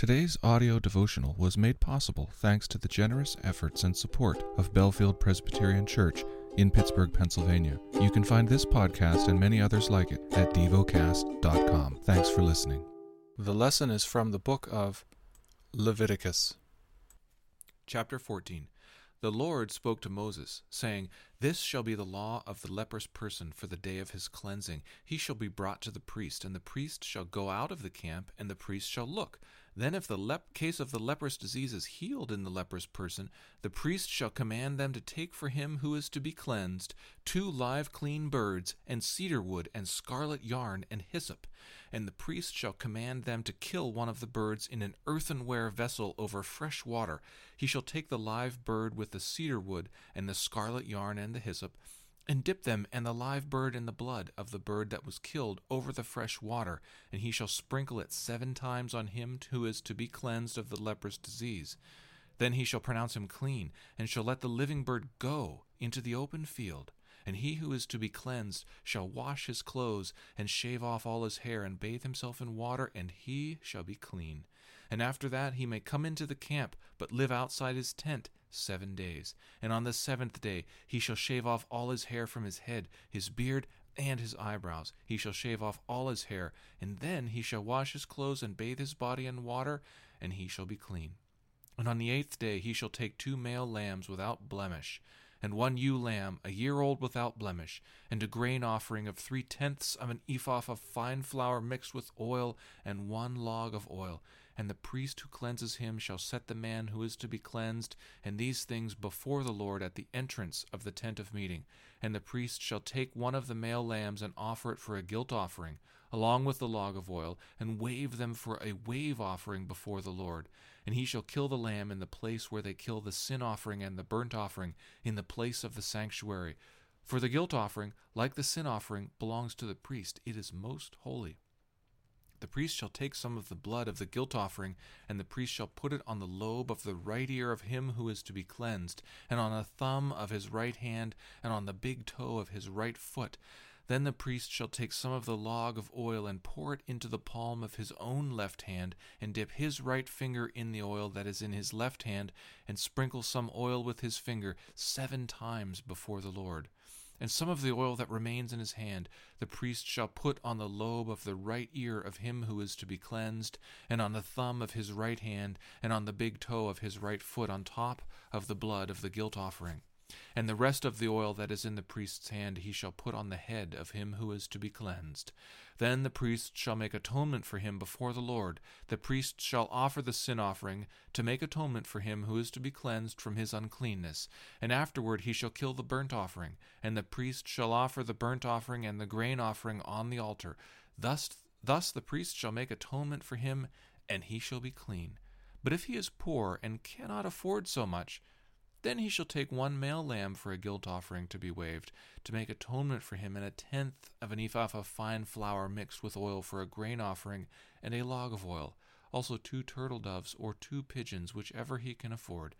Today's audio devotional was made possible thanks to the generous efforts and support of Bellefield Presbyterian Church in Pittsburgh, Pennsylvania. You can find this podcast and many others like it at devocast.com. Thanks for listening. The lesson is from the book of Leviticus, chapter 14. The Lord spoke to Moses, saying, This shall be the law of the leprous person for the day of his cleansing. He shall be brought to the priest, and the priest shall go out of the camp, and the priest shall look. Then, if the lep- case of the leprous disease is healed in the leprous person, the priest shall command them to take for him who is to be cleansed two live clean birds, and cedar wood, and scarlet yarn, and hyssop. And the priest shall command them to kill one of the birds in an earthenware vessel over fresh water. He shall take the live bird with the cedar wood, and the scarlet yarn, and the hyssop and dip them and the live bird in the blood of the bird that was killed over the fresh water, and he shall sprinkle it seven times on him who is to be cleansed of the leprous disease. Then he shall pronounce him clean, and shall let the living bird go into the open field. And he who is to be cleansed shall wash his clothes, and shave off all his hair, and bathe himself in water, and he shall be clean. And after that he may come into the camp, but live outside his tent seven days. And on the seventh day he shall shave off all his hair from his head, his beard, and his eyebrows. He shall shave off all his hair, and then he shall wash his clothes and bathe his body in water, and he shall be clean. And on the eighth day he shall take two male lambs without blemish, and one ewe lamb, a year old without blemish, and a grain offering of three tenths of an ephah of fine flour mixed with oil, and one log of oil. And the priest who cleanses him shall set the man who is to be cleansed, and these things before the Lord at the entrance of the tent of meeting. And the priest shall take one of the male lambs and offer it for a guilt offering, along with the log of oil, and wave them for a wave offering before the Lord. And he shall kill the lamb in the place where they kill the sin offering and the burnt offering, in the place of the sanctuary. For the guilt offering, like the sin offering, belongs to the priest. It is most holy. The priest shall take some of the blood of the guilt offering, and the priest shall put it on the lobe of the right ear of him who is to be cleansed, and on the thumb of his right hand, and on the big toe of his right foot. Then the priest shall take some of the log of oil and pour it into the palm of his own left hand, and dip his right finger in the oil that is in his left hand, and sprinkle some oil with his finger seven times before the Lord. And some of the oil that remains in his hand the priest shall put on the lobe of the right ear of him who is to be cleansed, and on the thumb of his right hand, and on the big toe of his right foot, on top of the blood of the guilt offering. And the rest of the oil that is in the priest's hand he shall put on the head of him who is to be cleansed. Then the priest shall make atonement for him before the Lord. The priest shall offer the sin offering to make atonement for him who is to be cleansed from his uncleanness. And afterward he shall kill the burnt offering. And the priest shall offer the burnt offering and the grain offering on the altar. Thus, thus the priest shall make atonement for him, and he shall be clean. But if he is poor and cannot afford so much, then he shall take one male lamb for a guilt offering to be waved, to make atonement for him, and a tenth of an ephah of fine flour mixed with oil for a grain offering, and a log of oil, also two turtle doves or two pigeons, whichever he can afford.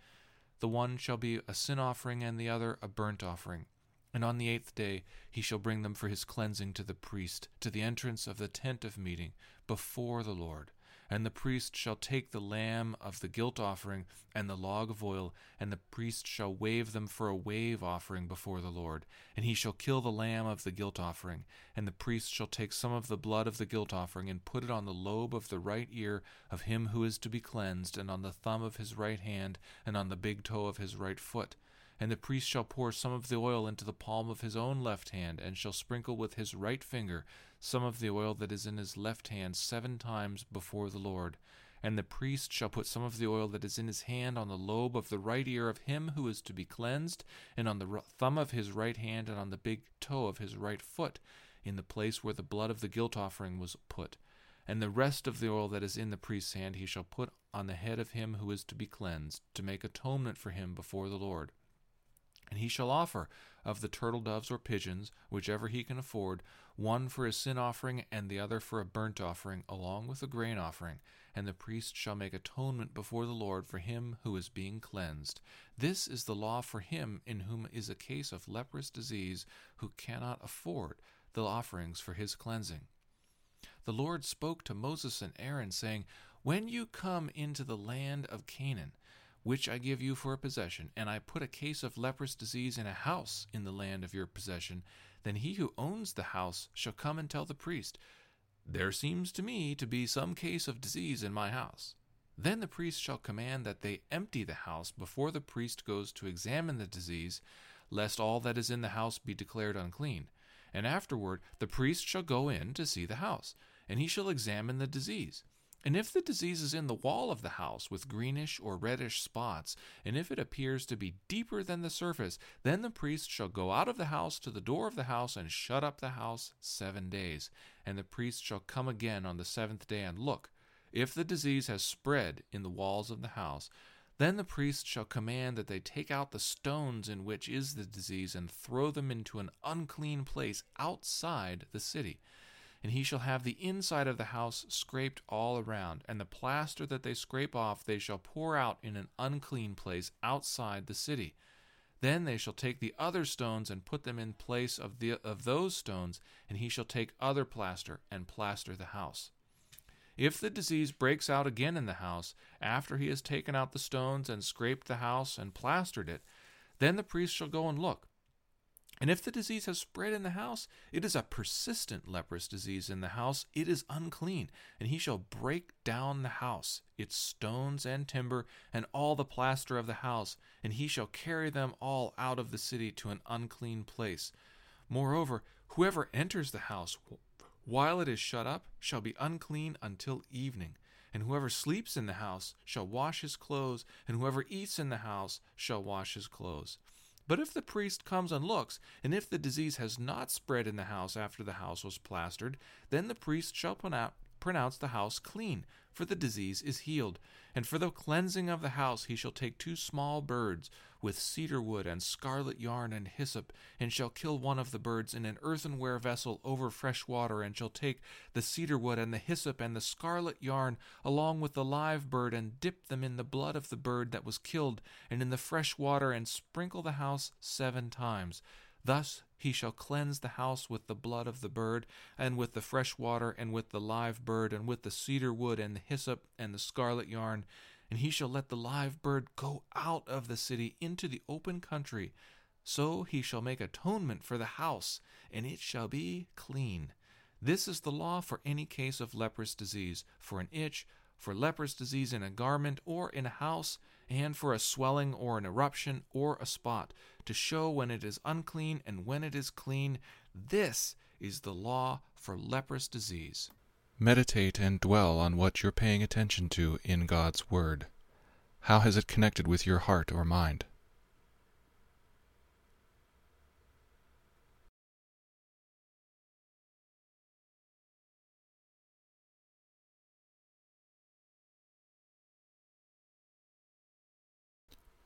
The one shall be a sin offering, and the other a burnt offering. And on the eighth day he shall bring them for his cleansing to the priest, to the entrance of the tent of meeting, before the Lord. And the priest shall take the lamb of the guilt offering and the log of oil, and the priest shall wave them for a wave offering before the Lord. And he shall kill the lamb of the guilt offering. And the priest shall take some of the blood of the guilt offering, and put it on the lobe of the right ear of him who is to be cleansed, and on the thumb of his right hand, and on the big toe of his right foot. And the priest shall pour some of the oil into the palm of his own left hand, and shall sprinkle with his right finger some of the oil that is in his left hand seven times before the Lord. And the priest shall put some of the oil that is in his hand on the lobe of the right ear of him who is to be cleansed, and on the thumb of his right hand, and on the big toe of his right foot, in the place where the blood of the guilt offering was put. And the rest of the oil that is in the priest's hand he shall put on the head of him who is to be cleansed, to make atonement for him before the Lord. And he shall offer of the turtle doves or pigeons, whichever he can afford, one for a sin offering and the other for a burnt offering, along with a grain offering. And the priest shall make atonement before the Lord for him who is being cleansed. This is the law for him in whom is a case of leprous disease, who cannot afford the offerings for his cleansing. The Lord spoke to Moses and Aaron, saying, When you come into the land of Canaan, which I give you for a possession, and I put a case of leprous disease in a house in the land of your possession, then he who owns the house shall come and tell the priest, There seems to me to be some case of disease in my house. Then the priest shall command that they empty the house before the priest goes to examine the disease, lest all that is in the house be declared unclean. And afterward the priest shall go in to see the house, and he shall examine the disease. And if the disease is in the wall of the house with greenish or reddish spots, and if it appears to be deeper than the surface, then the priest shall go out of the house to the door of the house and shut up the house seven days. And the priest shall come again on the seventh day and look. If the disease has spread in the walls of the house, then the priest shall command that they take out the stones in which is the disease and throw them into an unclean place outside the city and he shall have the inside of the house scraped all around, and the plaster that they scrape off they shall pour out in an unclean place outside the city. Then they shall take the other stones and put them in place of, the, of those stones, and he shall take other plaster and plaster the house. If the disease breaks out again in the house, after he has taken out the stones and scraped the house and plastered it, then the priest shall go and look. And if the disease has spread in the house, it is a persistent leprous disease in the house, it is unclean, and he shall break down the house, its stones and timber, and all the plaster of the house, and he shall carry them all out of the city to an unclean place. Moreover, whoever enters the house while it is shut up shall be unclean until evening. And whoever sleeps in the house shall wash his clothes, and whoever eats in the house shall wash his clothes. But if the priest comes and looks, and if the disease has not spread in the house after the house was plastered, then the priest shall pronounce the house clean, for the disease is healed. And for the cleansing of the house he shall take two small birds, with cedar wood and scarlet yarn and hyssop, and shall kill one of the birds in an earthenware vessel over fresh water, and shall take the cedar wood and the hyssop and the scarlet yarn along with the live bird, and dip them in the blood of the bird that was killed, and in the fresh water, and sprinkle the house seven times. Thus he shall cleanse the house with the blood of the bird, and with the fresh water, and with the live bird, and with the cedar wood, and the hyssop, and the scarlet yarn, and he shall let the live bird go out of the city into the open country. So he shall make atonement for the house, and it shall be clean. This is the law for any case of leprous disease, for an itch, for leprous disease in a garment or in a house, and for a swelling or an eruption or a spot, to show when it is unclean and when it is clean. This is the law for leprous disease. Meditate and dwell on what you're paying attention to in God's Word. How has it connected with your heart or mind?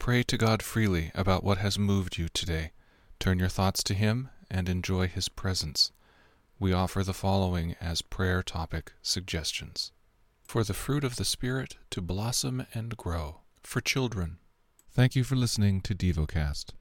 Pray to God freely about what has moved you today. Turn your thoughts to Him and enjoy His presence we offer the following as prayer topic suggestions For the fruit of the Spirit to blossom and grow. For children. Thank you for listening to DevoCast.